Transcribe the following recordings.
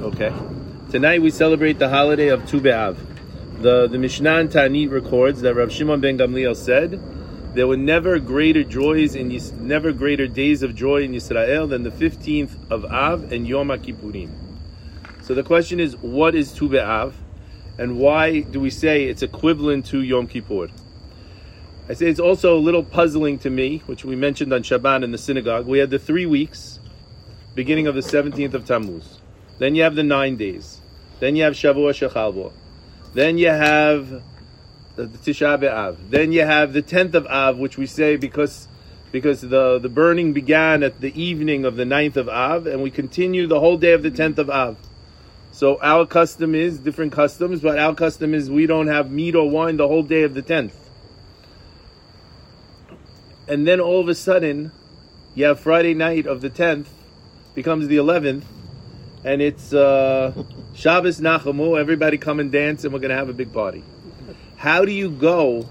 Okay. Tonight we celebrate the holiday of Tu B'Av. The the Mishnah and Ta'anit records that Rav Shimon ben Gamliel said there were never greater joys in Yis- never greater days of joy in Israel than the 15th of Av and Yom Kippurim. So the question is, what is Tu B'Av, and why do we say it's equivalent to Yom Kippur? I say it's also a little puzzling to me, which we mentioned on Shabbat in the synagogue. We had the three weeks, beginning of the 17th of Tammuz. Then you have the nine days. Then you have Shavua Shechal Bo. Then you have uh, the Tisha B'Av. Then you have the 10th of Av, which we say because because the, the burning began at the evening of the 9th of Av, and we continue the whole day of the 10th of Av. So our custom is different customs, but our custom is we don't have meat or wine the whole day of the 10th. And then all of a sudden, you have Friday night of the 10th, becomes the 11th, and it's uh, Shabbos Nachamu. Everybody come and dance, and we're going to have a big party. How do you go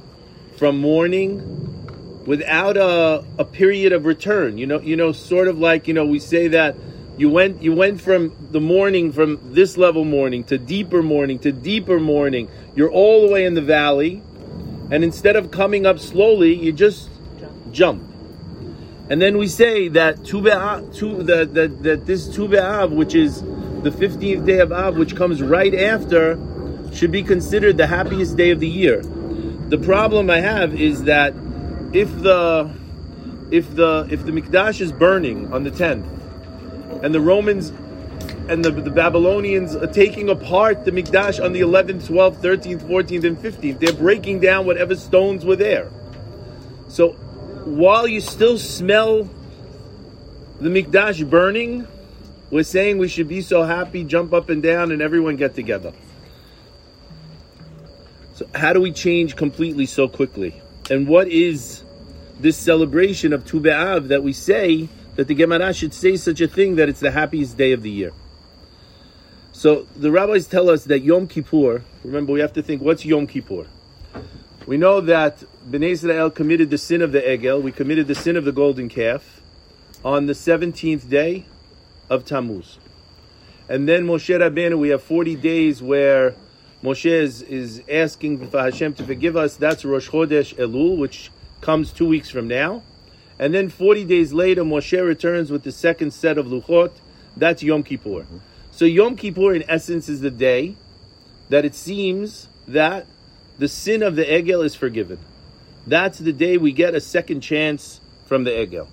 from mourning without a, a period of return? You know, you know, sort of like you know, we say that you went you went from the mourning from this level mourning to deeper mourning to deeper mourning. You're all the way in the valley, and instead of coming up slowly, you just jump. And then we say that that, that, that this Tu B'Av, which is the 15th day of Av, which comes right after, should be considered the happiest day of the year. The problem I have is that if the if the if the Mikdash is burning on the 10th, and the Romans and the, the Babylonians are taking apart the Mikdash on the 11th, 12th, 13th, 14th, and 15th, they're breaking down whatever stones were there. So while you still smell the Mikdash burning, we're saying we should be so happy, jump up and down, and everyone get together. So, how do we change completely so quickly? And what is this celebration of Tu B'Av that we say that the Gemara should say such a thing that it's the happiest day of the year? So, the rabbis tell us that Yom Kippur, remember, we have to think what's Yom Kippur? We know that Bnei Israel committed the sin of the Egel, we committed the sin of the golden calf on the 17th day of Tammuz. And then Moshe Rabbeinu, we have 40 days where Moshe is, is asking for Hashem to forgive us. That's Rosh Chodesh Elul, which comes two weeks from now. And then 40 days later, Moshe returns with the second set of Luchot. That's Yom Kippur. Mm-hmm. So Yom Kippur, in essence, is the day that it seems that the sin of the Egel is forgiven. That's the day we get a second chance from the Egel.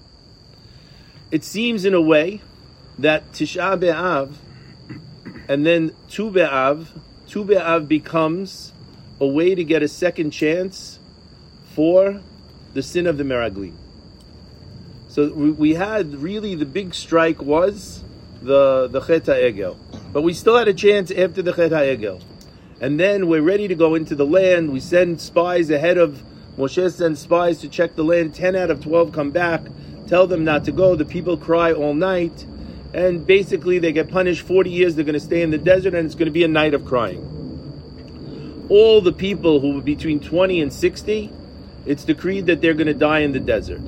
It seems in a way that Tisha B'Av and then Tu B'Av, Tu B'Av becomes a way to get a second chance for the sin of the Meraglim. So we, we had really the big strike was the the Chet Egel, but we still had a chance after the Chet Egel, and then we're ready to go into the land. We send spies ahead of Moshe sends spies to check the land. Ten out of twelve come back, tell them not to go. The people cry all night, and basically they get punished. Forty years they're going to stay in the desert, and it's going to be a night of crying. All the people who were between twenty and sixty, it's decreed that they're going to die in the desert.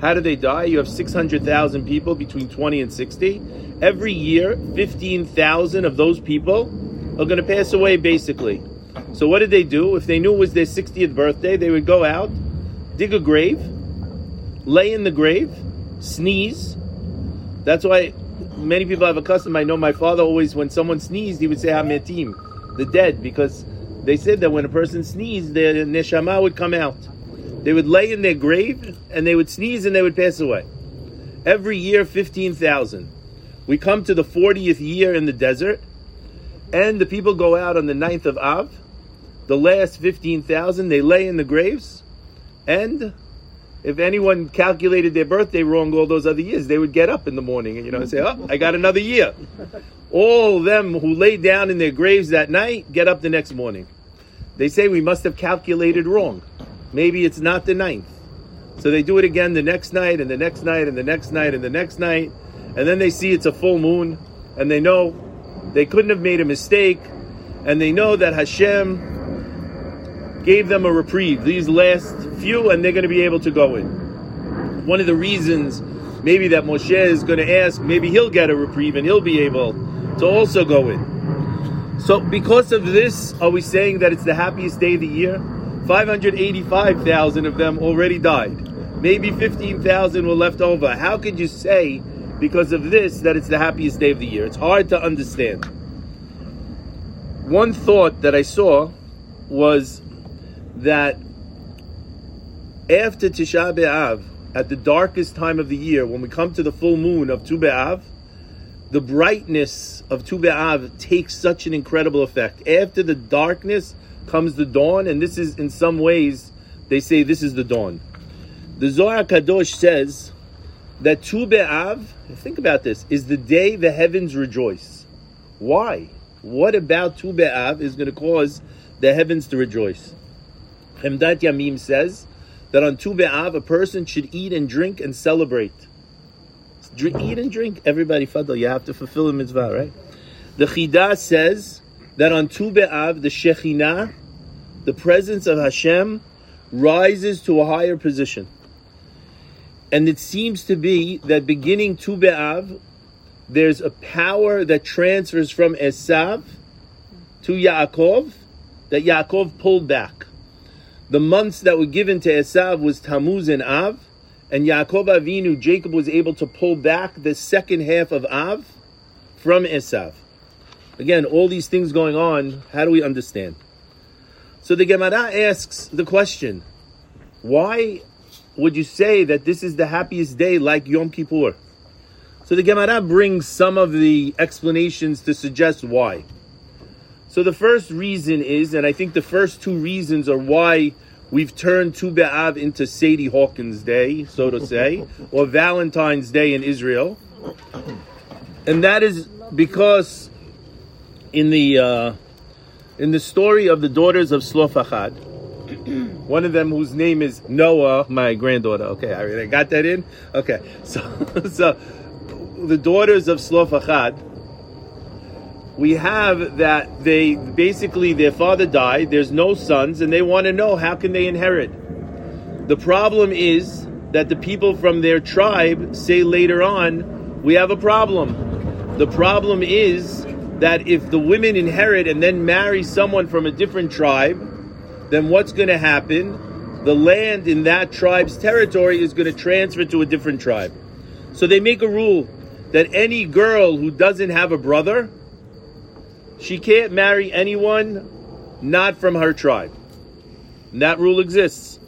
How do they die? You have 600,000 people between 20 and 60. Every year, 15,000 of those people are going to pass away, basically. So, what did they do? If they knew it was their 60th birthday, they would go out, dig a grave, lay in the grave, sneeze. That's why many people have a custom. I know my father always, when someone sneezed, he would say Hametim, the dead, because they said that when a person sneezed, their neshama would come out. They would lay in their grave and they would sneeze and they would pass away. Every year, 15,000. We come to the 40th year in the desert and the people go out on the 9th of Av. The last 15,000, they lay in the graves. And if anyone calculated their birthday wrong all those other years, they would get up in the morning and, you know, and say, oh, I got another year. All them who lay down in their graves that night get up the next morning. They say we must have calculated wrong. Maybe it's not the ninth. So they do it again the next night and the next night and the next night and the next night. And then they see it's a full moon and they know they couldn't have made a mistake. And they know that Hashem gave them a reprieve, these last few, and they're going to be able to go in. One of the reasons maybe that Moshe is going to ask, maybe he'll get a reprieve and he'll be able to also go in. So, because of this, are we saying that it's the happiest day of the year? 585,000 of them already died. Maybe 15,000 were left over. How could you say, because of this, that it's the happiest day of the year? It's hard to understand. One thought that I saw was that after Tisha B'Av, at the darkest time of the year, when we come to the full moon of Tu B'Av, the brightness of Tu B'Av takes such an incredible effect. After the darkness comes the dawn, and this is in some ways they say this is the dawn. The Zohar Kadosh says that Tu B'Av, think about this, is the day the heavens rejoice. Why? What about Tu B'Av is going to cause the heavens to rejoice? Hemdat Yamim says that on Tu B'Av a person should eat and drink and celebrate. Drink, eat and drink. Everybody, Fadl, you have to fulfill the mitzvah, right? The Chidah says that on Tu B'Av, the Shekhinah, the presence of Hashem, rises to a higher position. And it seems to be that beginning Tu B'Av, there's a power that transfers from Esav to Yaakov, that Yaakov pulled back. The months that were given to Esav was Tammuz and Av, and Yaakov Avinu, Jacob was able to pull back the second half of Av from Esav. Again, all these things going on, how do we understand? So the Gemara asks the question, why would you say that this is the happiest day like Yom Kippur? So the Gemara brings some of the explanations to suggest why. So the first reason is, and I think the first two reasons are why we've turned Tu B'Av into Sadie Hawkins Day, so to say, or Valentine's Day in Israel. And that is because in the uh, in the story of the daughters of Tzelofchad, one of them whose name is Noah, my granddaughter. Okay, I, I got that in. Okay, so so the daughters of Tzelofchad, we have that they basically their father died. There's no sons, and they want to know how can they inherit. The problem is that the people from their tribe say later on, we have a problem. The problem is that if the women inherit and then marry someone from a different tribe, then what's going to happen? The land in that tribe's territory is going to transfer to a different tribe. So they make a rule that any girl who doesn't have a brother, she can't marry anyone not from her tribe. And that rule exists.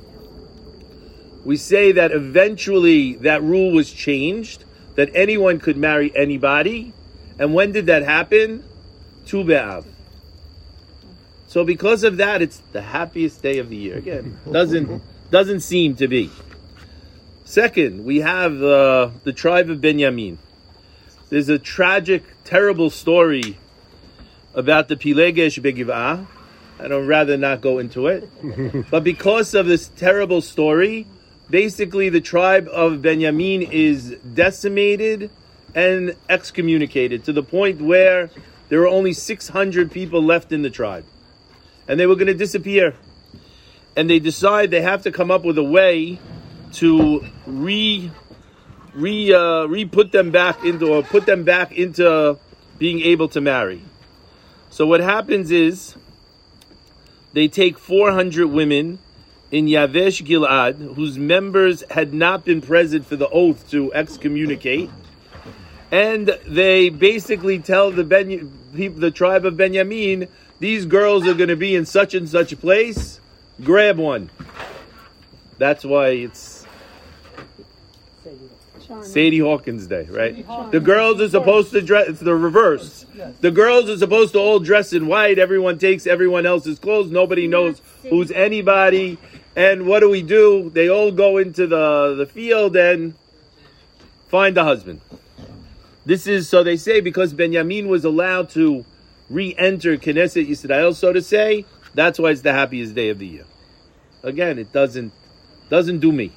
We say that eventually that rule was changed, that anyone could marry anybody, and when did that happen? Tu B'Av. So because of that, it's the happiest day of the year. Again, doesn't doesn't seem to be. Second, we have uh, the tribe of Benjamin. There's a tragic, terrible story about the Pilegesh Begivah. I don't rather not go into it. but because of this terrible story, basically the tribe of Benjamin is decimated and excommunicated to the point where there are only 600 people left in the tribe. And they were going to disappear. And they decide they have to come up with a way to re re uh, re put them back into or put them back into being able to marry. So what happens is they take 400 women in Yavesh Gilad whose members had not been present for the oath to excommunicate and they basically tell the ben, the tribe of Benjamin, these girls are going to be in such and such a place. Grab one. That's why it's Sadie Hawkins Day, right? The girls are supposed to dress. It's the reverse. The girls are supposed to all dress in white. Everyone takes everyone else's clothes. Nobody knows who's anybody. And what do we do? They all go into the, the field and find a husband. This is, so they say, because Benjamin was allowed to re-enter Knesset Yisrael, so to say, that's why it's the happiest day of the year. Again, it doesn't, doesn't do me.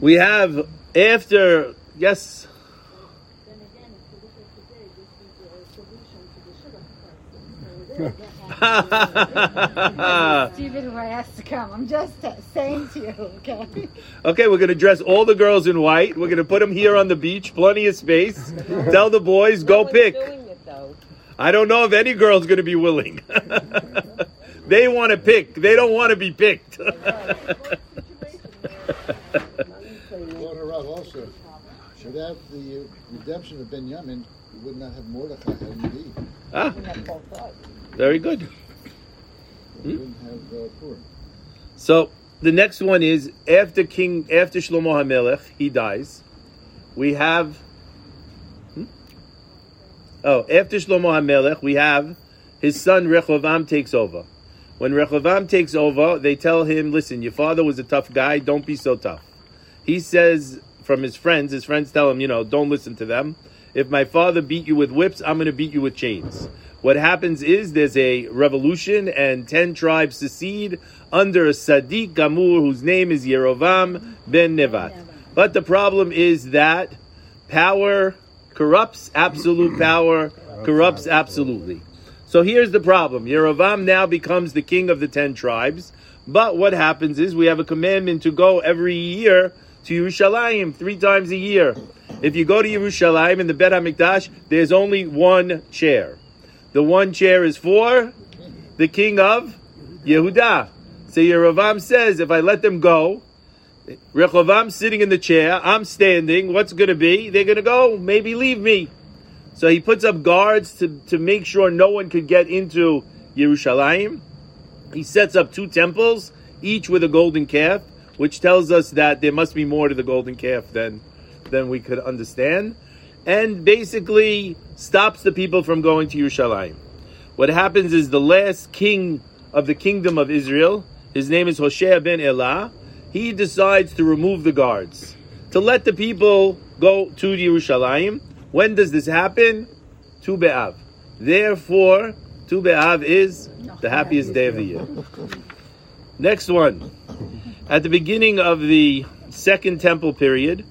We have, after, yes, Stephen who asked to come. I'm just saying to you, okay? Okay, we're going to dress all the girls in white. We're going to put them here on the beach, plenty of space. Tell the boys, go No one's pick. Doing it, though. I don't know if any girl's going to be willing. they want to pick. They don't want to be picked. Also, without the redemption of Benjamin, we would not have Mordechai and Indeed. ah, We have both sides. very good. Wouldn't have uh. So the next one is after King after Shlomo HaMelech, he dies. We have Hmm? Oh, after Shlomo HaMelech, we have his son Rechovam takes over. When Rechovam takes over, they tell him, "Listen, your father was a tough guy. Don't be so tough." He says from his friends, his friends tell him, "You know, don't listen to them. If my father beat you with whips, I'm going to beat you with chains." What happens is there's a revolution, and ten tribes secede under a Sadiq Gamur, whose name is Yerovam ben Nevat. But the problem is that power corrupts, absolute power corrupts absolutely. So here's the problem. Yerovam now becomes the king of the ten tribes. But what happens is we have a commandment to go every year to Yerushalayim three times a year. If you go to Yerushalayim in the Bet HaMikdash, there's only one chair. The one chair is for the king of Yehuda. So Yerovam says, if I let them go, Rechovam sitting in the chair, I'm standing, what's going to be? They're going to go, maybe leave me. So he puts up guards to, to make sure no one could get into Yerushalayim. He sets up two temples, each with a golden calf, which tells us that there must be more to the golden calf than, than we could understand. And basically stops the people from going to Yerushalayim. What happens is the last king of the kingdom of Israel, his name is Hoshea ben Elah, he decides to remove the guards, to let the people go to Yerushalayim. When does this happen? Tu B'Av. Therefore, Tu B'Av is the happiest day of the year. Next one. At the beginning of the second temple period,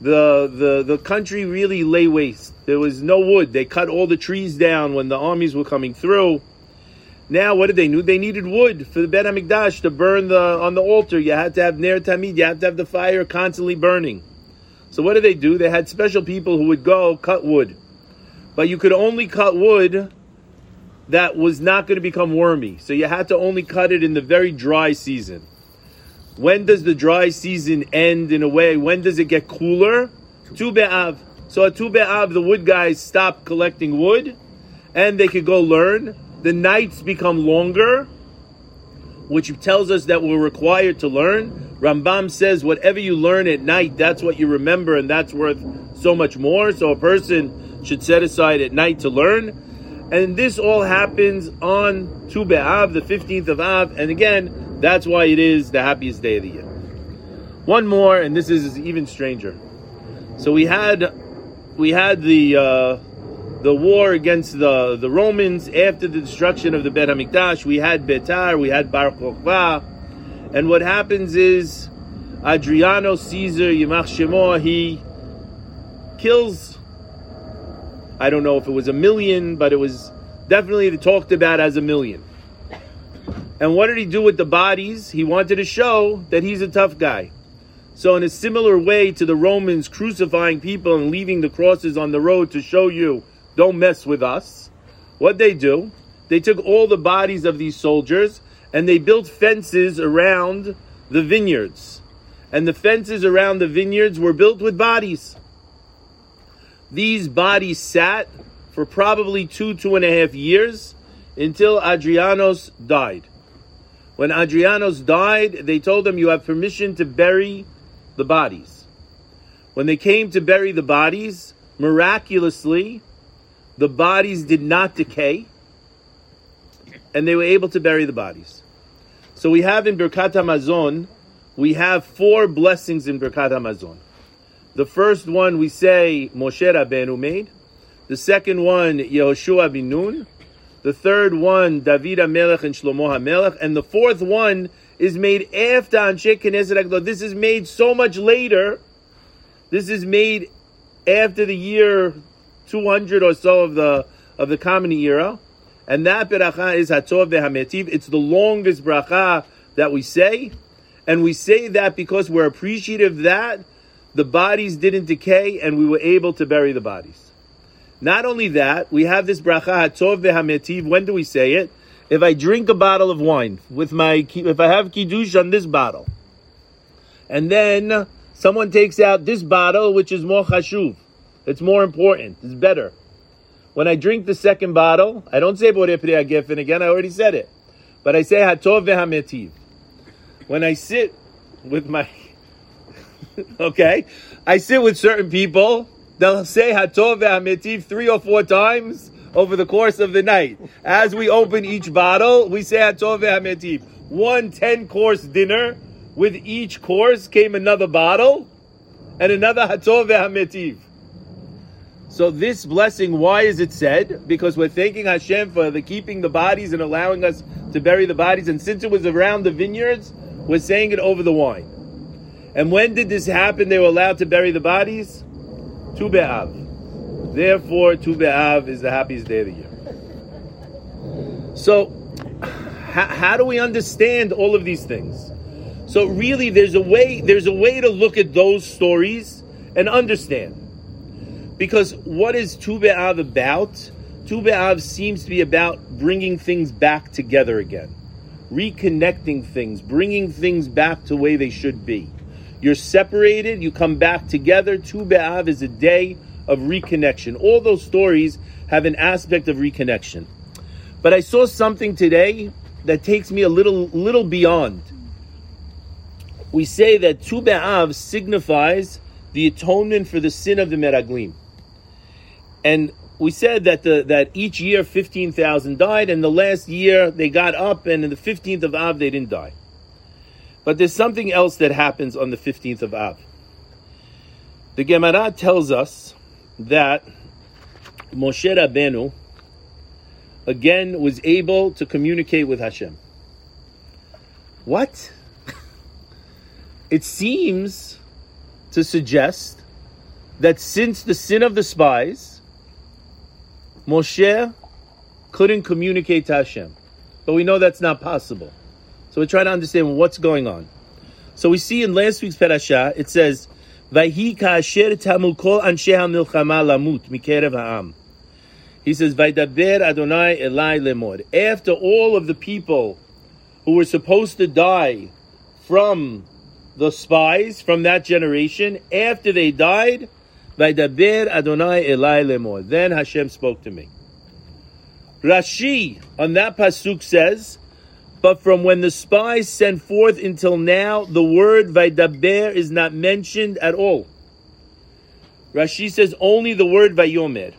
the, the, the country really lay waste. There was no wood. They cut all the trees down when the armies were coming through. Now, what did they need? They needed wood for the Bet HaMikdash to burn the on the altar. You had to have Ner Tamid. You had to have the fire constantly burning. So what did they do? They had special people who would go cut wood. But you could only cut wood that was not going to become wormy. So you had to only cut it in the very dry season. When does the dry season end in a way? When does it get cooler? Tu Be'av. So at Tu Be'av, the wood guys stopped collecting wood and they could go learn. The nights become longer, which tells us that we're required to learn. Rambam says whatever you learn at night, that's what you remember, and that's worth so much more. So a person should set aside at night to learn. And this all happens on Tu B'Av, the 15th of Av, and again, that's why it is the happiest day of the year. One more, and this is even stranger. So we had we had the uh, the war against the, the Romans after the destruction of the Bet HaMikdash. We had Betar, we had Bar Kokhba. And what happens is Adriano Caesar, Yimach Shemo, he kills, I don't know if it was a million, but it was definitely talked about as a million. And what did he do with the bodies? He wanted to show that he's a tough guy. So, in a similar way to the Romans crucifying people and leaving the crosses on the road to show you don't mess with us. What they do, they took all the bodies of these soldiers and they built fences around the vineyards. And the fences around the vineyards were built with bodies. These bodies sat for probably two, two and a half years until Adrianos died. When Adrianos died, they told him, You have permission to bury the bodies. When they came to bury the bodies, miraculously, the bodies did not decay, and they were able to bury the bodies. So we have in Birkat Hamazon, we have four blessings in Birkat Hamazon. The first one we say Moshe Rabbeinu made. The second one Yehoshua bin Nun. The third one David HaMelech and Shlomo HaMelech. And the fourth one is made after Anshe Knesset. This is made so much later. This is made after the year 200 or so of the of the Common Era, And that bracha is Hatov veHametiv. It's the longest bracha that we say. And we say that because we're appreciative that the bodies didn't decay and we were able to bury the bodies. Not only that, we have this bracha Hatov veHametiv. When do we say it? If I drink a bottle of wine with my, if I have kiddush on this bottle, and then someone takes out this bottle, which is more chashuv, it's more important, it's better. When I drink the second bottle, I don't say Borei again, I already said it. But I say Hatov veHametiv. When I sit with my, okay, I sit with certain people, they'll say Hatov veHametiv three or four times over the course of the night. As we open each bottle, we say Hatov veHametiv. One 10 course dinner, with each course came another bottle and another Hatov veHametiv. So this blessing, why is it said? Because we're thanking Hashem for the keeping the bodies and allowing us to bury the bodies. And since it was around the vineyards, we're saying it over the wine. And when did this happen? They were allowed to bury the bodies? Tu Be'av. Therefore, Tu Be'av is the happiest day of the year. So, how, how do we understand all of these things? So really, there's a way. There's a way to look at those stories and understand. Because what is Tu B'Av about? Tu B'Av seems to be about bringing things back together again, reconnecting things, bringing things back to the way they should be. You're separated, you come back together. Tu B'Av is a day of reconnection. All those stories have an aspect of reconnection. But I saw something today that takes me a little, little beyond. We say that Tu B'Av signifies the atonement for the sin of the Meraglim. And we said that the that each year fifteen thousand died, and the last year they got up, and in the fifteenth of Av they didn't die. But there's something else that happens on the fifteenth of Av. The Gemara tells us that Moshe Rabbeinu again was able to communicate with Hashem. What? it seems to suggest that since the sin of the spies, Moshe couldn't communicate to Hashem. But we know that's not possible. So we try to understand what's going on. So we see in last week's parasha, it says, kol anshe ha'milchama lamut mikerev ha'am. He says, Adonai Elai. After all of the people who were supposed to die from the spies from that generation, after they died, Vaydaber Adonai Elai lemor. Then Hashem spoke to me. Rashi on that pasuk says, but from when the spies sent forth until now, the word Vaydaber is not mentioned at all. Rashi says only the word Vayomer.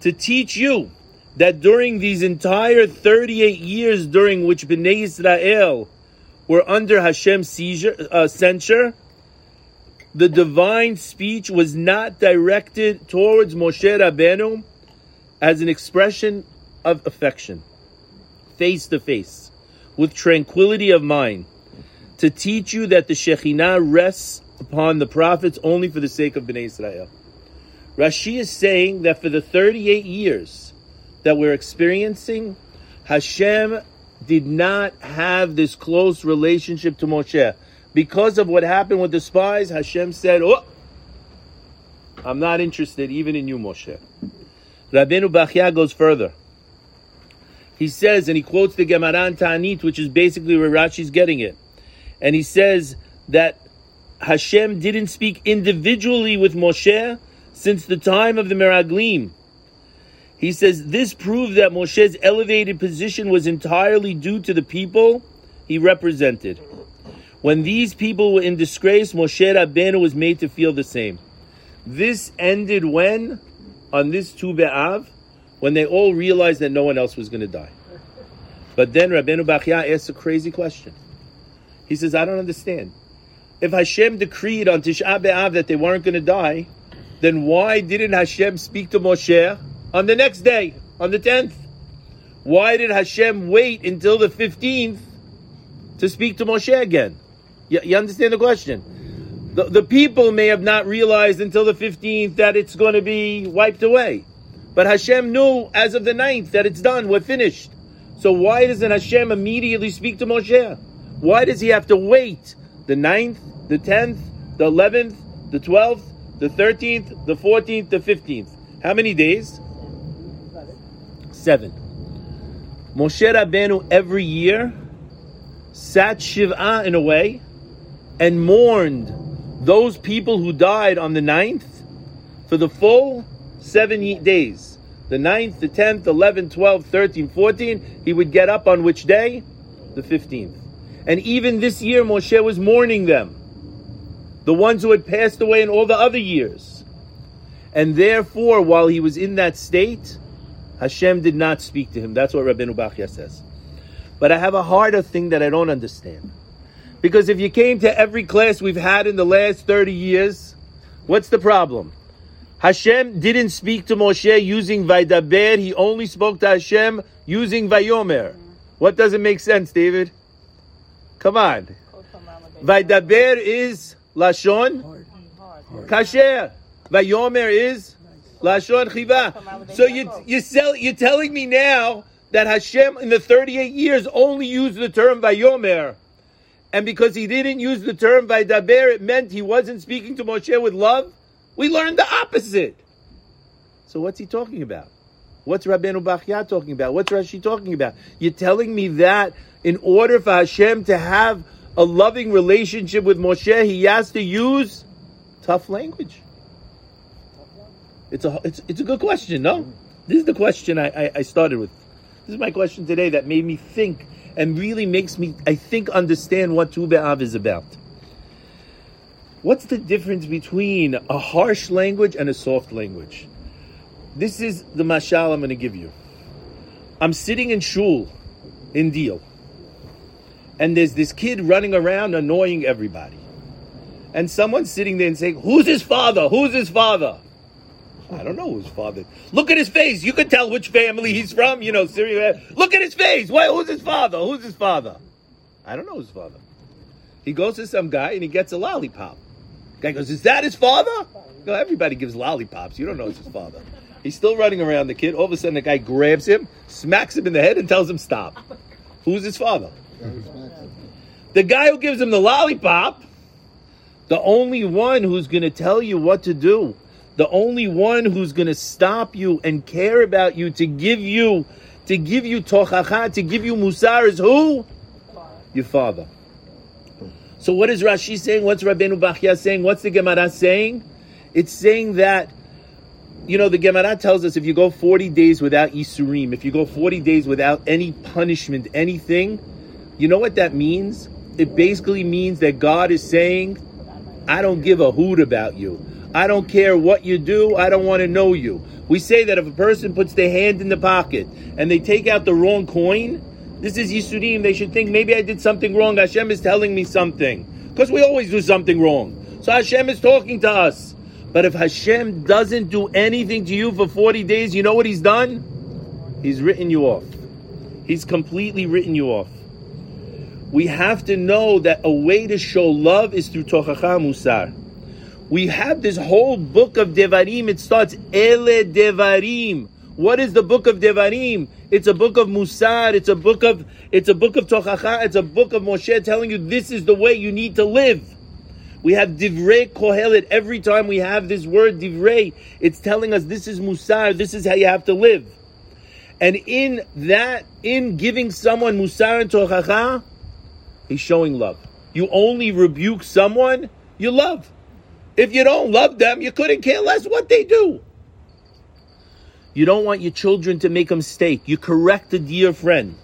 To teach you that during these entire 38 years during which Bnei Israel were under Hashem's seizure, uh, censure, the divine speech was not directed towards Moshe Rabbeinu as an expression of affection, face to face, with tranquility of mind, to teach you that the Shekhinah rests upon the prophets only for the sake of Bnei Israel. Rashi is saying that for the 38 years that we're experiencing, Hashem did not have this close relationship to Moshe. Because of what happened with the spies, Hashem said, Oh, I'm not interested even in you, Moshe. Rabbeinu Bachya goes further. He says, and he quotes the Gemaran Ta'anit, which is basically where Rashi's getting it. And he says that Hashem didn't speak individually with Moshe since the time of the Meraglim. He says this proved that Moshe's elevated position was entirely due to the people he represented. When these people were in disgrace, Moshe Rabbeinu was made to feel the same. This ended when? On this Tu B'Av, when they all realized that no one else was going to die. But then Rabbeinu Bachya asks a crazy question. He says, I don't understand. If Hashem decreed on Tisha B'Av that they weren't going to die, then why didn't Hashem speak to Moshe on the next day, on the 10th? Why did Hashem wait until the 15th to speak to Moshe again? You, you understand the question? The, the people may have not realized until the 15th that it's going to be wiped away. But Hashem knew as of the ninth that it's done, we're finished. So why doesn't Hashem immediately speak to Moshe? Why does he have to wait the ninth, the tenth, the eleventh, the twelfth, the thirteenth, the fourteenth, the fifteenth? How many days? Seven. Moshe Rabbeinu every year sat Shiv'ah in a way and mourned those people who died on the ninth for the full seven days. The ninth, the tenth, eleventh, twelfth, thirteenth, fourteenth. He would get up on which day? The fifteenth. And even this year, Moshe was mourning them, the ones who had passed away in all the other years. And therefore, while he was in that state, Hashem did not speak to him. That's what Rabbi Bachya says. But I have a harder thing that I don't understand. Because if you came to every class we've had in the last 30 years, what's the problem? Hashem didn't speak to Moshe using Vaidaber, he only spoke to Hashem using Vayomer. What doesn't make sense, David? Come on. Vaidaber is Lashon Kashe. Vayomer is Lashon Chiva. So you you sell you're telling me now that Hashem in the 38 years only used the term Vayomer. And because he didn't use the term Vaidaber, it meant he wasn't speaking to Moshe with love? We learned the opposite. So what's he talking about? What's Rabbeinu Bachya talking about? What's Rashi talking about? You're telling me that in order for Hashem to have a loving relationship with Moshe, he has to use tough language. It's a it's, it's a good question, no? This is the question I, I, I started with. This is my question today that made me think and really makes me, I think, understand what Tu B'Av is about. What's the difference between a harsh language and a soft language? This is the mashal I'm going to give you. I'm sitting in shul in Deal, and there's this kid running around annoying everybody. And someone's sitting there and saying, Who's his father? Who's his father? I don't know who's father. Look at his face. You can tell which family he's from. You know, Syria. Look at his face. Why, who's his father? Who's his father? I don't know his father. He goes to some guy and he gets a lollipop. Guy goes, "Is that his father?" No, everybody gives lollipops. You don't know it's his father. He's still running around the kid. All of a sudden, the guy grabs him, smacks him in the head, and tells him, "Stop." Who's his father? The guy who gives him the lollipop, the only one who's going to tell you what to do, the only one who's going to stop you and care about you to give you, to give you tochacha, to give you musar is who? Your father. So what is Rashi saying? What's Rabbeinu Bachya saying? What's the Gemara saying? It's saying that, you know, the Gemara tells us if you go 40 days without Isurim, if you go 40 days without any punishment, anything, you know what that means? It basically means that God is saying, I don't give a hoot about you. I don't care what you do. I don't want to know you. We say that if a person puts their hand in the pocket and they take out the wrong coin, this is Yisurim. They should think maybe I did something wrong. Hashem is telling me something. Because we always do something wrong. So Hashem is talking to us. But if Hashem doesn't do anything to you for 40 days, you know what he's done? He's written you off. He's completely written you off. We have to know that a way to show love is through Tochacha Musar. We have this whole book of Devarim. It starts Ele Devarim. What is the book of Devarim? It's a book of Musar. It's a book of it's a book of Tochacha. It's a book of Moshe telling you this is the way you need to live. We have Divrei Kohelet. Every time we have this word Divrei, it's telling us this is Musar. This is how you have to live. And in that, in giving someone Musar and Tochacha, he's showing love. You only rebuke someone you love. If you don't love them, you couldn't care less what they do. You don't want your children to make a mistake. You correct a dear friend.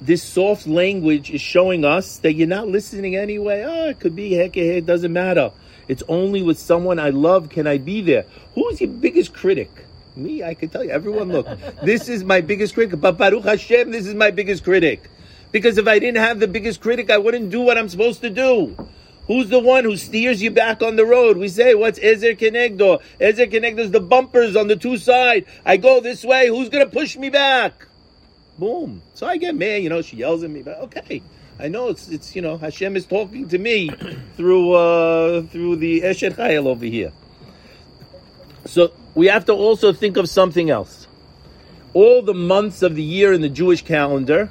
This soft language is showing us that you're not listening anyway. Oh, it could be heck, it doesn't matter. It's only with someone I love can I be there. Who's your biggest critic? Me, I can tell you. Everyone, look, this is my biggest critic. But Baruch Hashem, this is my biggest critic. Because if I didn't have the biggest critic, I wouldn't do what I'm supposed to do. Who's the one who steers you back on the road? We say, what's Ezer Kenegdo? Ezer Kenegdo is the bumpers on the two side. I go this way. Who's going to push me back? Boom. So I get mad, you know, she yells at me, but okay. I know it's, it's you know, Hashem is talking to me through, uh, through the Eshet Chayil over here. So we have to also think of something else. All the months of the year in the Jewish calendar,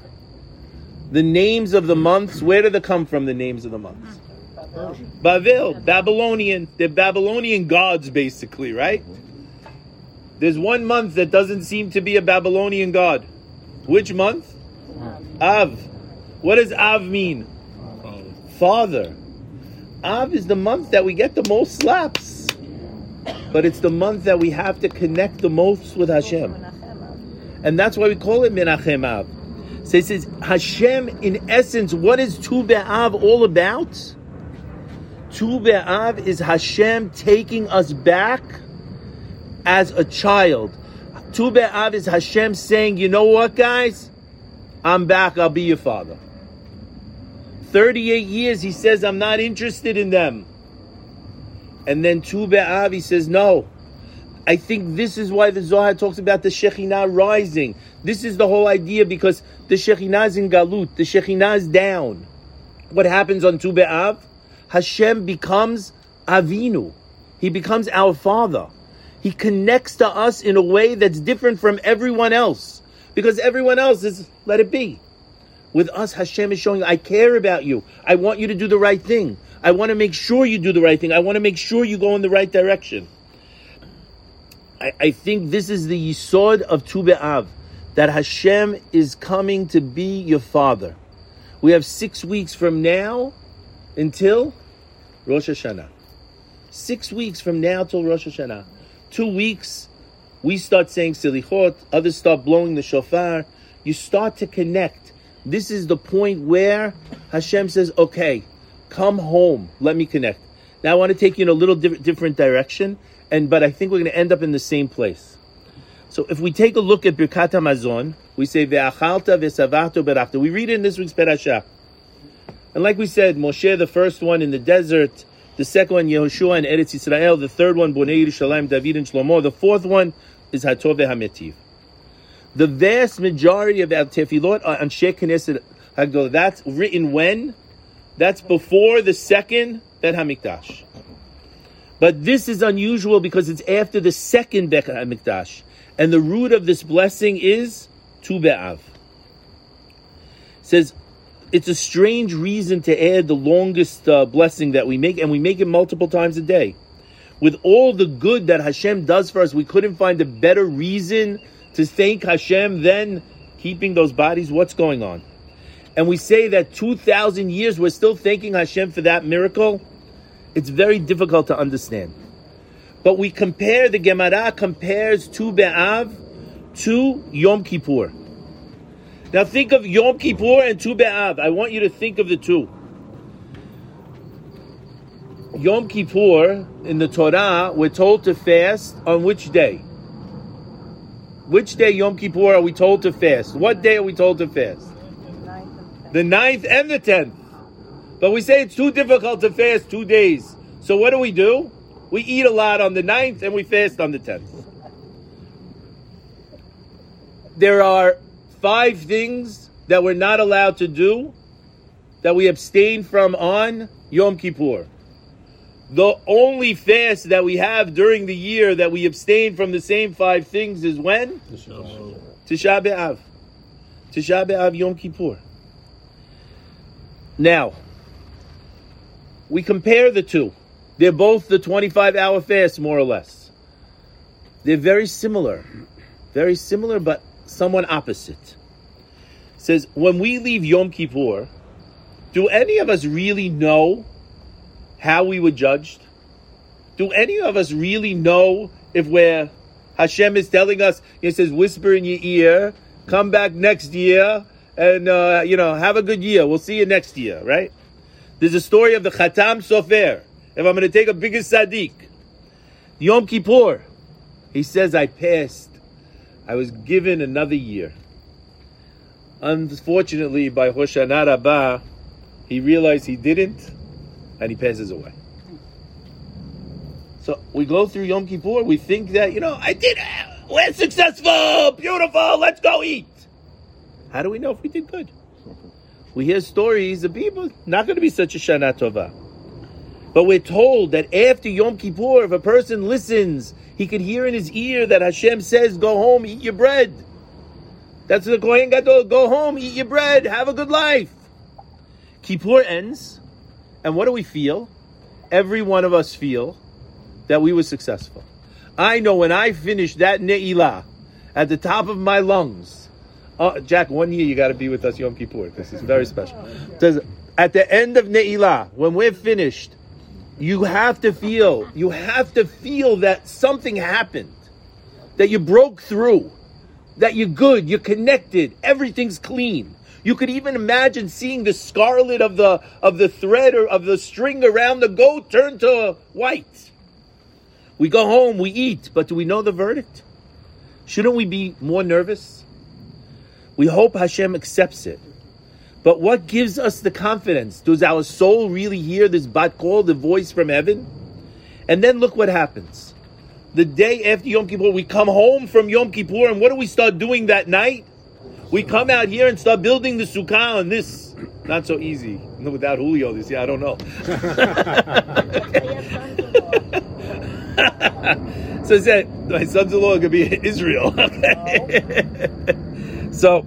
the names of the months, where do they come from, the names of the months? Persian. Babylonian. They're Babylonian gods, basically, right? There's one month that doesn't seem to be a Babylonian god. Which month? Av. What does Av mean? Father. Av is the month that we get the most slaps. But it's the month that we have to connect the most with Hashem. And that's why we call it Menachem Av. So it says, Hashem, in essence, what is Tu B'Av all about? Tu B'Av is Hashem taking us back as a child. Tu B'Av is Hashem saying, you know what, guys? I'm back, I'll be your father. 38 years, he says, I'm not interested in them. And then Tu B'Av, he says, no. I think this is why the Zohar talks about the Shekhinah rising. This is the whole idea because the Shekhinah is in Galut, the Shekhinah is down. What happens on Tu B'Av? Hashem becomes Avinu. He becomes our father. He connects to us in a way that's different from everyone else. Because everyone else is, let it be. With us, Hashem is showing, I care about you. I want you to do the right thing. I want to make sure you do the right thing. I want to make sure you go in the right direction. I, I think this is the Yisod of Tu B'Av, that Hashem is coming to be your father. We have six weeks from now until Rosh Hashanah. Six weeks from now till Rosh Hashanah. Two weeks, we start saying Silichot, others start blowing the shofar. You start to connect. This is the point where Hashem says, okay, come home, let me connect. Now I want to take you in a little diff- different direction, and but I think we're going to end up in the same place. So if we take a look at Birkat Hamazon, we say Ve'achalta ve'savato berachta. We read it in this week's Perashah. And like we said, Moshe, the first one in the desert, the second one, Yehoshua and Eretz Yisrael, the third one, Bonei Yerushalayim, David and Shlomo, the fourth one is Hatov HaMetiv. The vast majority of our tefillot are on Shek Knesset Hagdolah. That's written when? That's before the second Bet HaMikdash. But this is unusual because it's after the second Bet HaMikdash. And the root of this blessing is Tu B'Av. says, it's a strange reason to add the longest uh, blessing that we make, and we make it multiple times a day. With all the good that Hashem does for us, we couldn't find a better reason to thank Hashem than keeping those bodies. What's going on? And we say that 2,000 years we're still thanking Hashem for that miracle. It's very difficult to understand. But we compare, the Gemara compares Tu Be'av to Yom Kippur. Now think of Yom Kippur and Tu B'Av. I want you to think of the two. Yom Kippur in the Torah, we're told to fast on which day? Which day Yom Kippur are we told to fast? What day are we told to fast? The ninth and the tenth. But we say it's too difficult to fast two days. So what do we do? We eat a lot on the ninth and we fast on the tenth. There are five things that we're not allowed to do that we abstain from on Yom Kippur. The only fast that we have during the year that we abstain from the same five things is when? Tisha B'Av. Tisha B'Av Yom Kippur. Now, we compare the two. They're both the 25 hour fast, more or less. They're very similar. Very similar, but somewhat opposite. says, when we leave Yom Kippur, do any of us really know how we were judged? Do any of us really know if we're Hashem is telling us, he says, whisper in your ear, come back next year, and uh, you know, have a good year. We'll see you next year, right? There's a story of the Khatam Sofer. If I'm going to take a bigger Sadiq, Yom Kippur, he says, I passed. I was given another year. Unfortunately, by Hoshana Rabbah, he realized he didn't, and he passes away. So we go through Yom Kippur, we think that, you know, I did it! We're successful! Beautiful! Let's go eat! How do we know if we did good? We hear stories of people not going to be such a Shana Tova. But we're told that after Yom Kippur, if a person listens, He could hear in his ear that Hashem says, "Go home, eat your bread." That's the Kohen Gadol. Go home, eat your bread, have a good life. Kippur ends, and what do we feel? Every one of us feel that we were successful. I know when I finished that Ne'ilah at the top of my lungs. Uh, Jack, one year you got to be with us Yom Kippur because it's very special. At the end of Ne'ilah, when we're finished, you have to feel, you have to feel that something happened, that you broke through, that you're good, you're connected, everything's clean. You could even imagine seeing the scarlet of the of the thread or of the string around the goat turn to white. We go home, we eat, but do we know the verdict? Shouldn't we be more nervous? We hope Hashem accepts it. But what gives us the confidence? Does our soul really hear this bat kol, the voice from heaven? And then look what happens. The day after Yom Kippur, we come home from Yom Kippur, and what do we start doing that night? We come out here and start building the sukkah on this. Not so easy. Without Julio this year, I don't know. so I said, my sons-in-law are going to be in Israel. Okay. Oh. so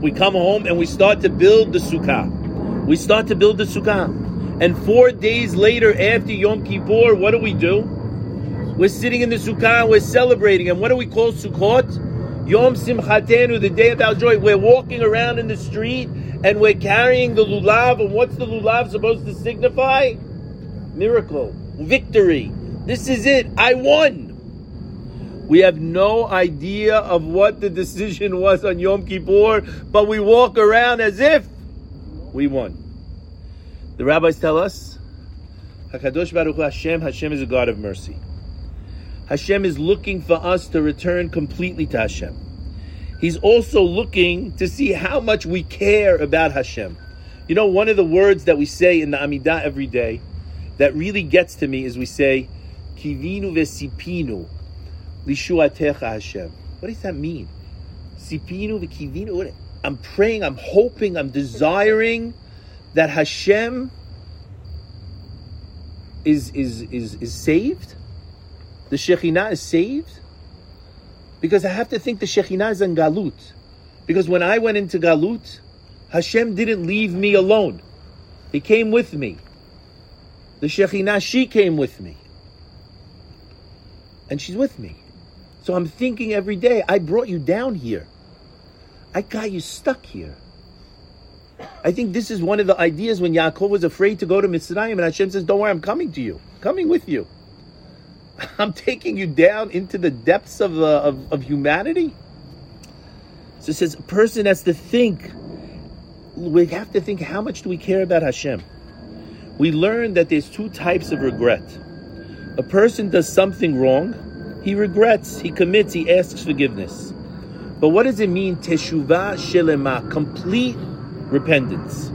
we come home and we start to build the sukkah. We start to build the sukkah. And four days later, after Yom Kippur, what do we do? We're sitting in the sukkah we're celebrating. And what do we call Sukkot? Yom Simchatenu, the day of our joy. We're walking around in the street and we're carrying the lulav. And what's the lulav supposed to signify? Miracle, victory. This is it. I won. We have no idea of what the decision was on Yom Kippur, but we walk around as if we won. The rabbis tell us, Hakadosh Baruch Hashem, Hashem is a God of mercy. Hashem is looking for us to return completely to Hashem. He's also looking to see how much we care about Hashem. You know, one of the words that we say in the Amidah every day that really gets to me is we say, Kivinu vesipinu lishuatecha Hashem. What does that mean? Sipinu v'kivinu. I'm praying, I'm hoping, I'm desiring that Hashem is is is is saved the Shekhinah is saved? Because I have to think the Shekhinah is in Galut. Because when I went into Galut, Hashem didn't leave me alone. He came with me. The Shekhinah, she came with me. And she's with me. So I'm thinking every day, I brought you down here. I got you stuck here. I think this is one of the ideas when Yaakov was afraid to go to Mitzrayim and Hashem says, Don't worry, I'm coming to you. coming with you. I'm taking you down into the depths of, uh, of, of humanity. So it says a person has to think. We have to think how much do we care about Hashem? We learn that there's two types of regret. A person does something wrong, he regrets, he commits, he asks forgiveness. But what does it mean, teshuvah shelema, complete repentance?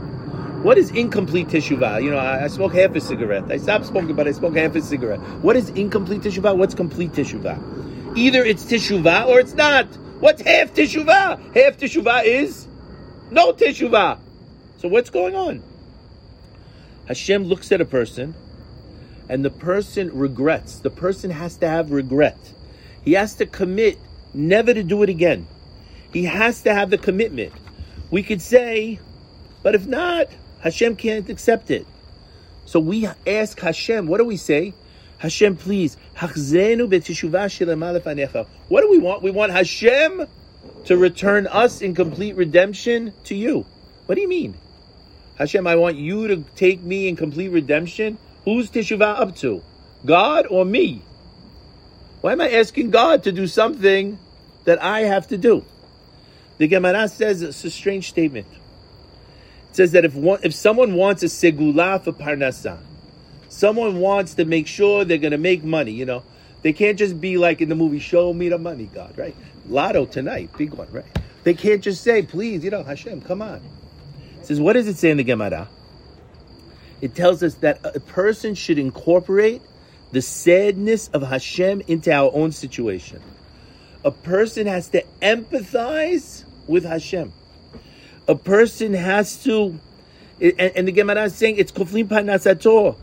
What is incomplete teshuvah? You know, I, I smoke half a cigarette. I stopped smoking, but I smoke half a cigarette. What is incomplete teshuvah? What's complete teshuvah? Either it's teshuvah or it's not. What's half teshuvah? Half teshuvah is no teshuvah. So what's going on? Hashem looks at a person, and the person regrets. The person has to have regret. He has to commit never to do it again. He has to have the commitment. We could say, but if not, Hashem can't accept it. So we ask Hashem, what do we say? Hashem, please, what do we want? We want Hashem to return us in complete redemption to you. What do you mean? Hashem, I want you to take me in complete redemption. Who's teshuvah up to? God or me? Why am I asking God to do something that I have to do? The Gemara says it's a strange statement It says that if one, if someone wants a segula for parnasa, someone wants to make sure they're going to make money, you know, they can't just be like in the movie, show me the money, God, right? Lotto tonight, big one, right? They can't just say, please, you know, Hashem, come on. It says, what does it say in the Gemara? It tells us that a person should incorporate the sadness of Hashem into our own situation. A person has to empathize with Hashem a person has to, and, and the Gemara is saying it's koflim parnasato.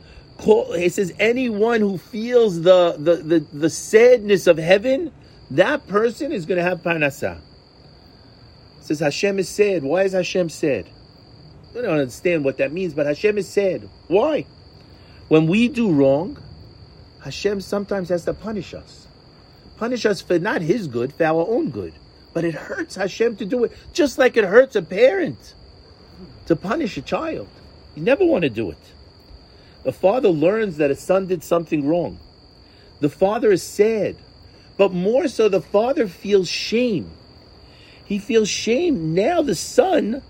he says anyone who feels the, the, the, the sadness of heaven, that person is going to have parnasah. It says Hashem is sad. Why is Hashem sad? I don't understand what that means, but Hashem is sad. Why? When we do wrong, Hashem sometimes has to punish us. Punish us for not his good, for our own good. But it hurts Hashem to do it, just like it hurts a parent to punish a child. You never want to do it. The father learns that a son did something wrong. The father is sad, but more so, the father feels shame. He feels shame. Now the son,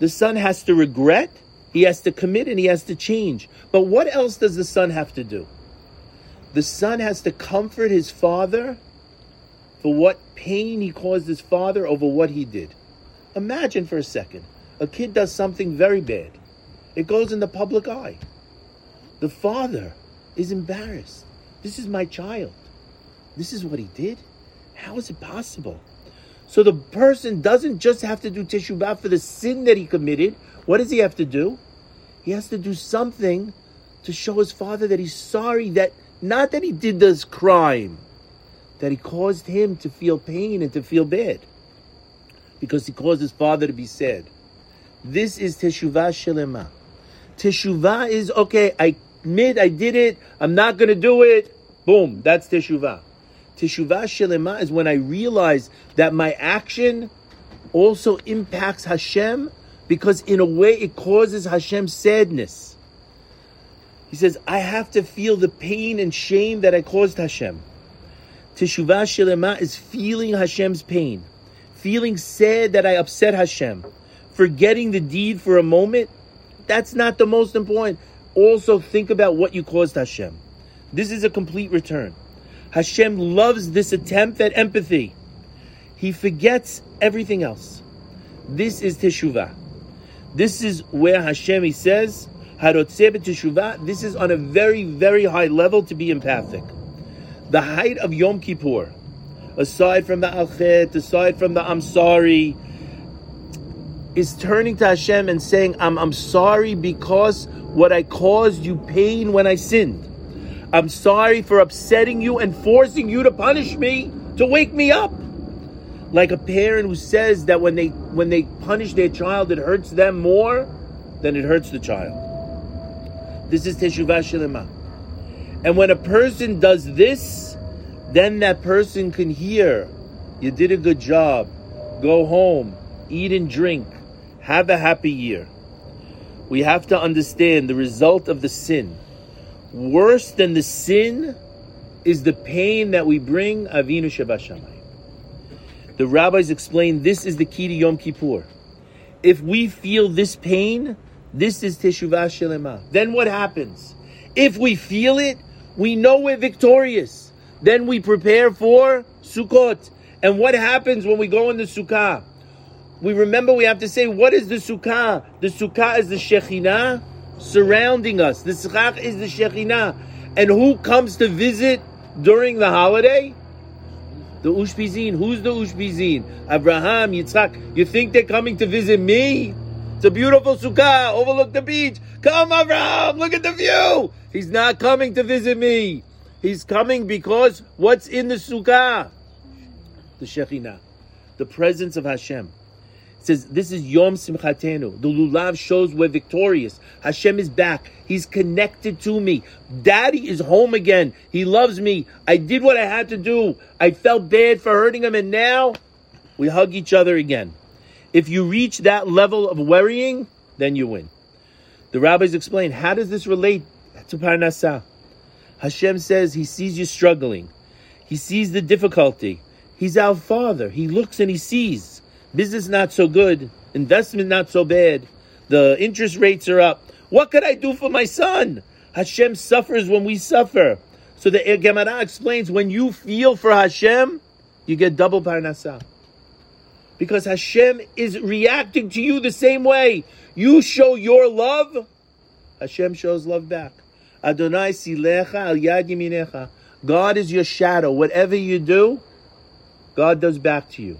the son has to regret, he has to commit, and he has to change. But what else does the son have to do? The son has to comfort his father for what pain he caused his father over what he did. Imagine for a second a kid does something very bad, it goes in the public eye. The father is embarrassed. This is my child. This is what he did. How is it possible? So the person doesn't just have to do teshuvah for the sin that he committed. What does he have to do? He has to do something to show his father that he's sorry that not that he did this crime, that he caused him to feel pain and to feel bad because he caused his father to be sad. This is teshuvah shelema. Teshuvah is okay. I admit I did it. I'm not going to do it. Boom. That's teshuvah. Teshuvah shelema is when I realize that my action also impacts Hashem because in a way it causes Hashem sadness. He says, I have to feel the pain and shame that I caused Hashem. Teshuvah Shelema is feeling Hashem's pain, feeling sad that I upset Hashem, forgetting the deed for a moment. That's not the most important. Also, think about what you caused Hashem. This is a complete return. Hashem loves this attempt at empathy. He forgets everything else. This is Teshuvah. This is where Hashem, he says, this is on a very, very high level to be empathic. The height of Yom Kippur, aside from the Alchet, aside from the I'm sorry, is turning to Hashem and saying, I'm, I'm sorry because what I caused you pain when I sinned. I'm sorry for upsetting you and forcing you to punish me, to wake me up. Like a parent who says that when they when they punish their child, it hurts them more than it hurts the child. This is Teshuvah Shalema. And when a person does this, then that person can hear, you did a good job, go home, eat and drink, have a happy year. We have to understand the result of the sin. Worse than the sin is the pain that we bring Avinu Shabbat The rabbis explain this is the key to Yom Kippur. If we feel this pain, this is Teshuvah Shelema. Then what happens? If we feel it, we know we're victorious. Then we prepare for Sukkot. And what happens when we go in the Sukkah? We remember we have to say, what is the Sukkah? The Sukkah is the Shekhinah surrounding us. The Sukkah is the Shekhinah. And who comes to visit during the holiday? The Ushpizin. Who's the Ushpizin? Abraham, Yitzchak. You think they're coming to visit me? It's a beautiful sukkah, overlook the beach. Come, Abraham, look at the view. He's not coming to visit me. He's coming because what's in the sukkah? The Shekhinah, the presence of Hashem. It says this is Yom Simchatenu. The lulav shows we're victorious. Hashem is back. He's connected to me. Daddy is home again. He loves me. I did what I had to do. I felt bad for hurting him, and now we hug each other again. If you reach that level of worrying, then you win. The rabbis explain how does this relate to Parnasah? Hashem says he sees you struggling. He sees the difficulty. He's our father. He looks and he sees. Business not so good. Investment not so bad. The interest rates are up. What could I do for my son? Hashem suffers when we suffer. So the Gemara explains when you feel for Hashem, you get double Parnasah because Hashem is reacting to you the same way. You show your love, Hashem shows love back. Adonai silecha al yad yaminecha. God is your shadow. Whatever you do, God does back to you.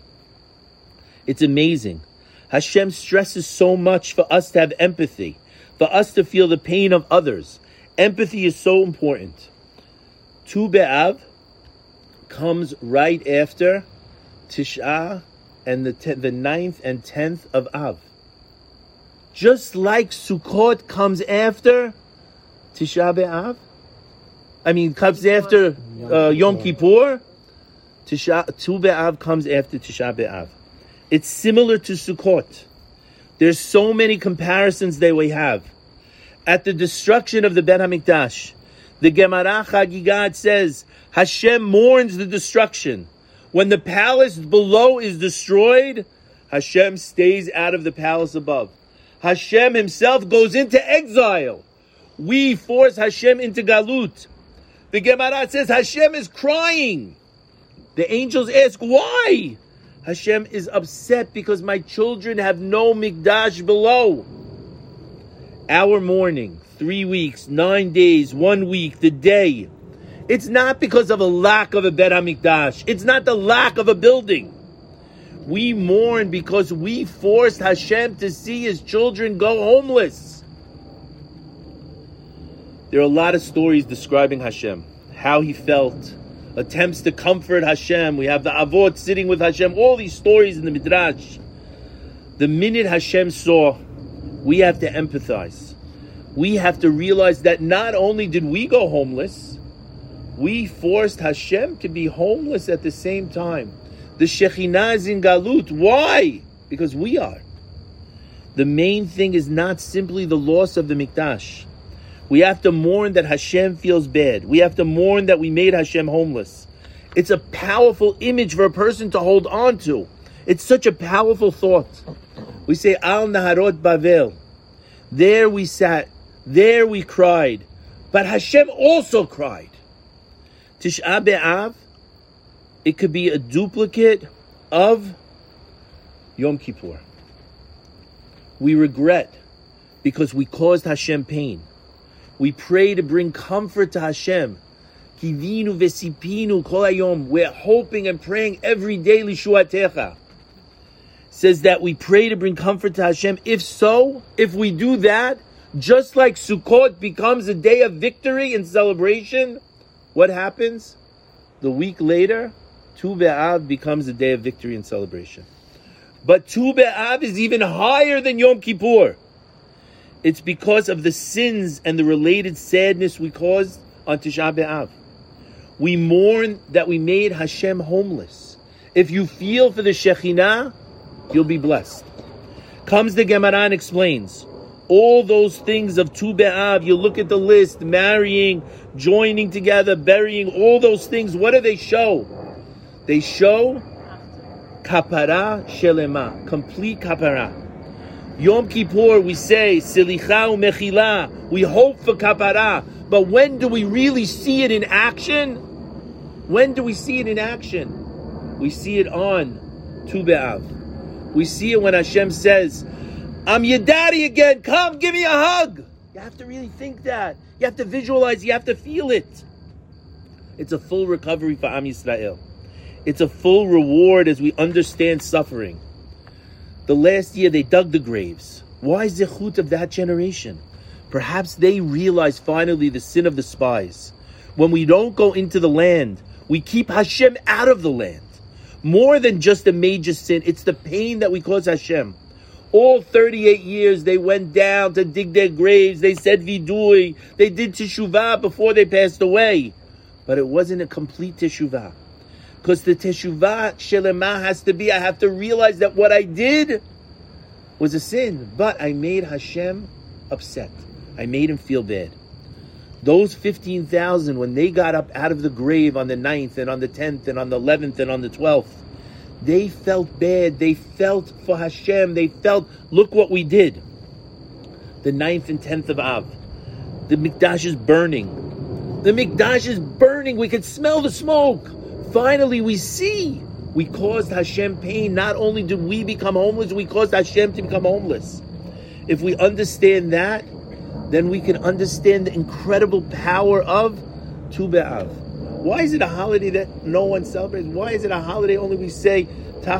It's amazing. Hashem stresses so much for us to have empathy, for us to feel the pain of others. Empathy is so important. Tu B'Av comes right after Tisha and the the ninth and tenth of Av. Just like Sukkot comes after Tisha B'Av, I mean comes after uh, Yom Kippur. Tisha Tu B'Av comes after Tisha B'Av. It's similar to Sukkot. There's so many comparisons that we have. At the destruction of the Bet Hamikdash, the Gemara Chagigat says Hashem mourns the destruction. When the palace below is destroyed, Hashem stays out of the palace above. Hashem himself goes into exile. We force Hashem into galut. The Gemara says Hashem is crying. The angels ask, why? Hashem is upset because my children have no mikdash below. Our mourning, three weeks, nine days, one week, the day. It's not because of a lack of a Bet HaMikdash. It's not the lack of a building. We mourn because we forced Hashem to see his children go homeless. There are a lot of stories describing Hashem, how he felt, attempts to comfort Hashem. We have the Avot sitting with Hashem, all these stories in the Midrash. The minute Hashem saw, we have to empathize. We have to realize that not only did we go homeless, we forced Hashem to be homeless at the same time. The Shekhinah is in Galut. Why? Because we are. The main thing is not simply the loss of the Mikdash. We have to mourn that Hashem feels bad. We have to mourn that we made Hashem homeless. It's a powerful image for a person to hold on to. It's such a powerful thought. We say, Al Naharot Bavel. There we sat. There we cried. But Hashem also cried. Tish'a B'Av, it could be a duplicate of Yom Kippur. We regret because we caused Hashem pain. We pray to bring comfort to Hashem. Kivinu vesipinu kol. We're hoping and praying every day lishuatecha. Says that we pray to bring comfort to Hashem. If so, if we do that, just like Sukkot becomes a day of victory and celebration, what happens? The week later, Tu B'Av becomes a day of victory and celebration. But Tu B'Av is even higher than Yom Kippur. It's because of the sins and the related sadness we caused on Tisha B'Av. We mourn that we made Hashem homeless. If you feel for the Shekhinah, you'll be blessed. Comes the Gemara and explains all those things of Tu B'Av. You look at the list: marrying, joining together, burying. All those things. What do they show? They show kapara shelema, complete kapara. Yom Kippur, we say silicha mechila. We hope for kapara, but when do we really see it in action? When do we see it in action? We see it on Tu B'Av. We see it when Hashem says, I'm your daddy again. Come, give me a hug. You have to really think that. You have to visualize. You have to feel it. It's a full recovery for Am Yisrael. It's a full reward as we understand suffering. The last year they dug the graves. Why zechut of that generation? Perhaps they realize finally the sin of the spies. When we don't go into the land, we keep Hashem out of the land. More than just a major sin, it's the pain that we cause Hashem. All 38 years they went down to dig their graves. They said vidui. They did teshuvah before they passed away. But it wasn't a complete teshuvah. Because the teshuvah shelema has to be, I have to realize that what I did was a sin. But I made Hashem upset. I made him feel bad. Those 15,000, when they got up out of the grave on the 9th and on the 10th and on the 11th and on the 12th, they felt bad. They felt for Hashem. They felt, look what we did. The 9th and 10th of Av. The Mikdash is burning. The Mikdash is burning. We can smell the smoke. Finally, we see we caused Hashem pain. Not only did we become homeless, we caused Hashem to become homeless. If we understand that, then we can understand the incredible power of Tu B'Av. Why is it a holiday that no one celebrates? Why is it a holiday only we say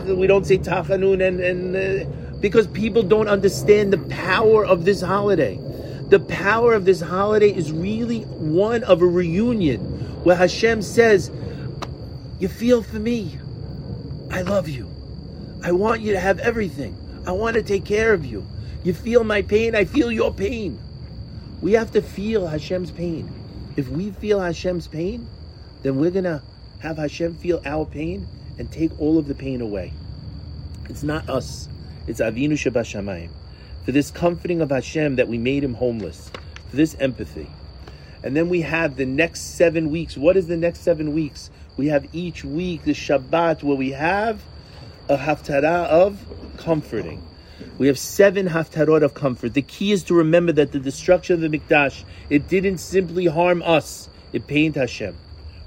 we don't say Tachanun and and uh, because people don't understand the power of this holiday. The power of this holiday is really one of a reunion where Hashem says, You feel for me. I love you. I want you to have everything. I want to take care of you. You feel my pain, I feel your pain. We have to feel Hashem's pain. If we feel Hashem's pain, then we're going to have Hashem feel our pain and take all of the pain away. It's not us. It's Avinu Shabashamayim. For this comforting of Hashem that we made him homeless. For this empathy. And then we have the next seven weeks. What is the next seven weeks? We have each week the Shabbat where we have a haftarah of comforting. We have seven haftarot of comfort. The key is to remember that the destruction of the Mikdash, it didn't simply harm us, it pained Hashem.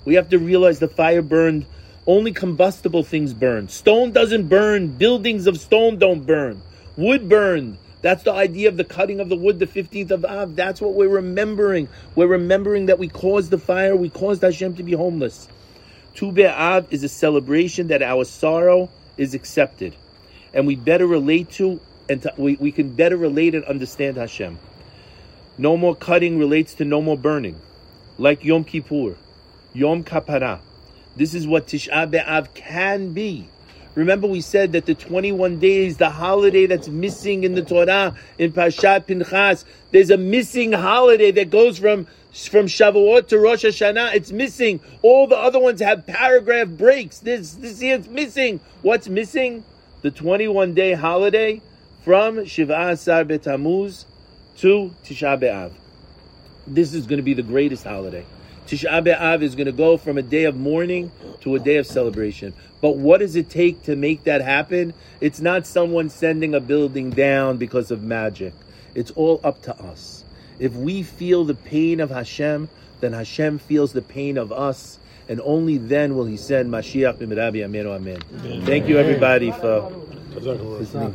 We have to realize the fire burned, only combustible things burn. Stone doesn't burn, buildings of stone don't burn. Wood burned. That's the idea of the cutting of the wood, the 15th of Av. That's what we're remembering. We're remembering that we caused the fire, we caused Hashem to be homeless. Tu B'Av is a celebration that our sorrow is accepted. And we better relate to, and to, we, we can better relate and understand Hashem. No more cutting relates to no more burning. Like Yom Kippur, Yom Kapara. This is what Tisha B'Av can be. Remember, we said that the 21 days, the holiday that's missing in the Torah, in Parshat Pinchas, there's a missing holiday that goes from, from Shavuot to Rosh Hashanah. It's missing. All the other ones have paragraph breaks. This, this year it's missing. What's missing? The 21 day holiday from Shiva Asar Betamuz to Tisha B'Av. This is going to be the greatest holiday. Tisha B'Av is going to go from a day of mourning to a day of celebration. But what does it take to make that happen? It's not someone sending a building down because of magic. It's all up to us. If we feel the pain of Hashem, then Hashem feels the pain of us, and only then will He send Mashiach b'mirabi Amen. Amen. Thank you, everybody, for listening.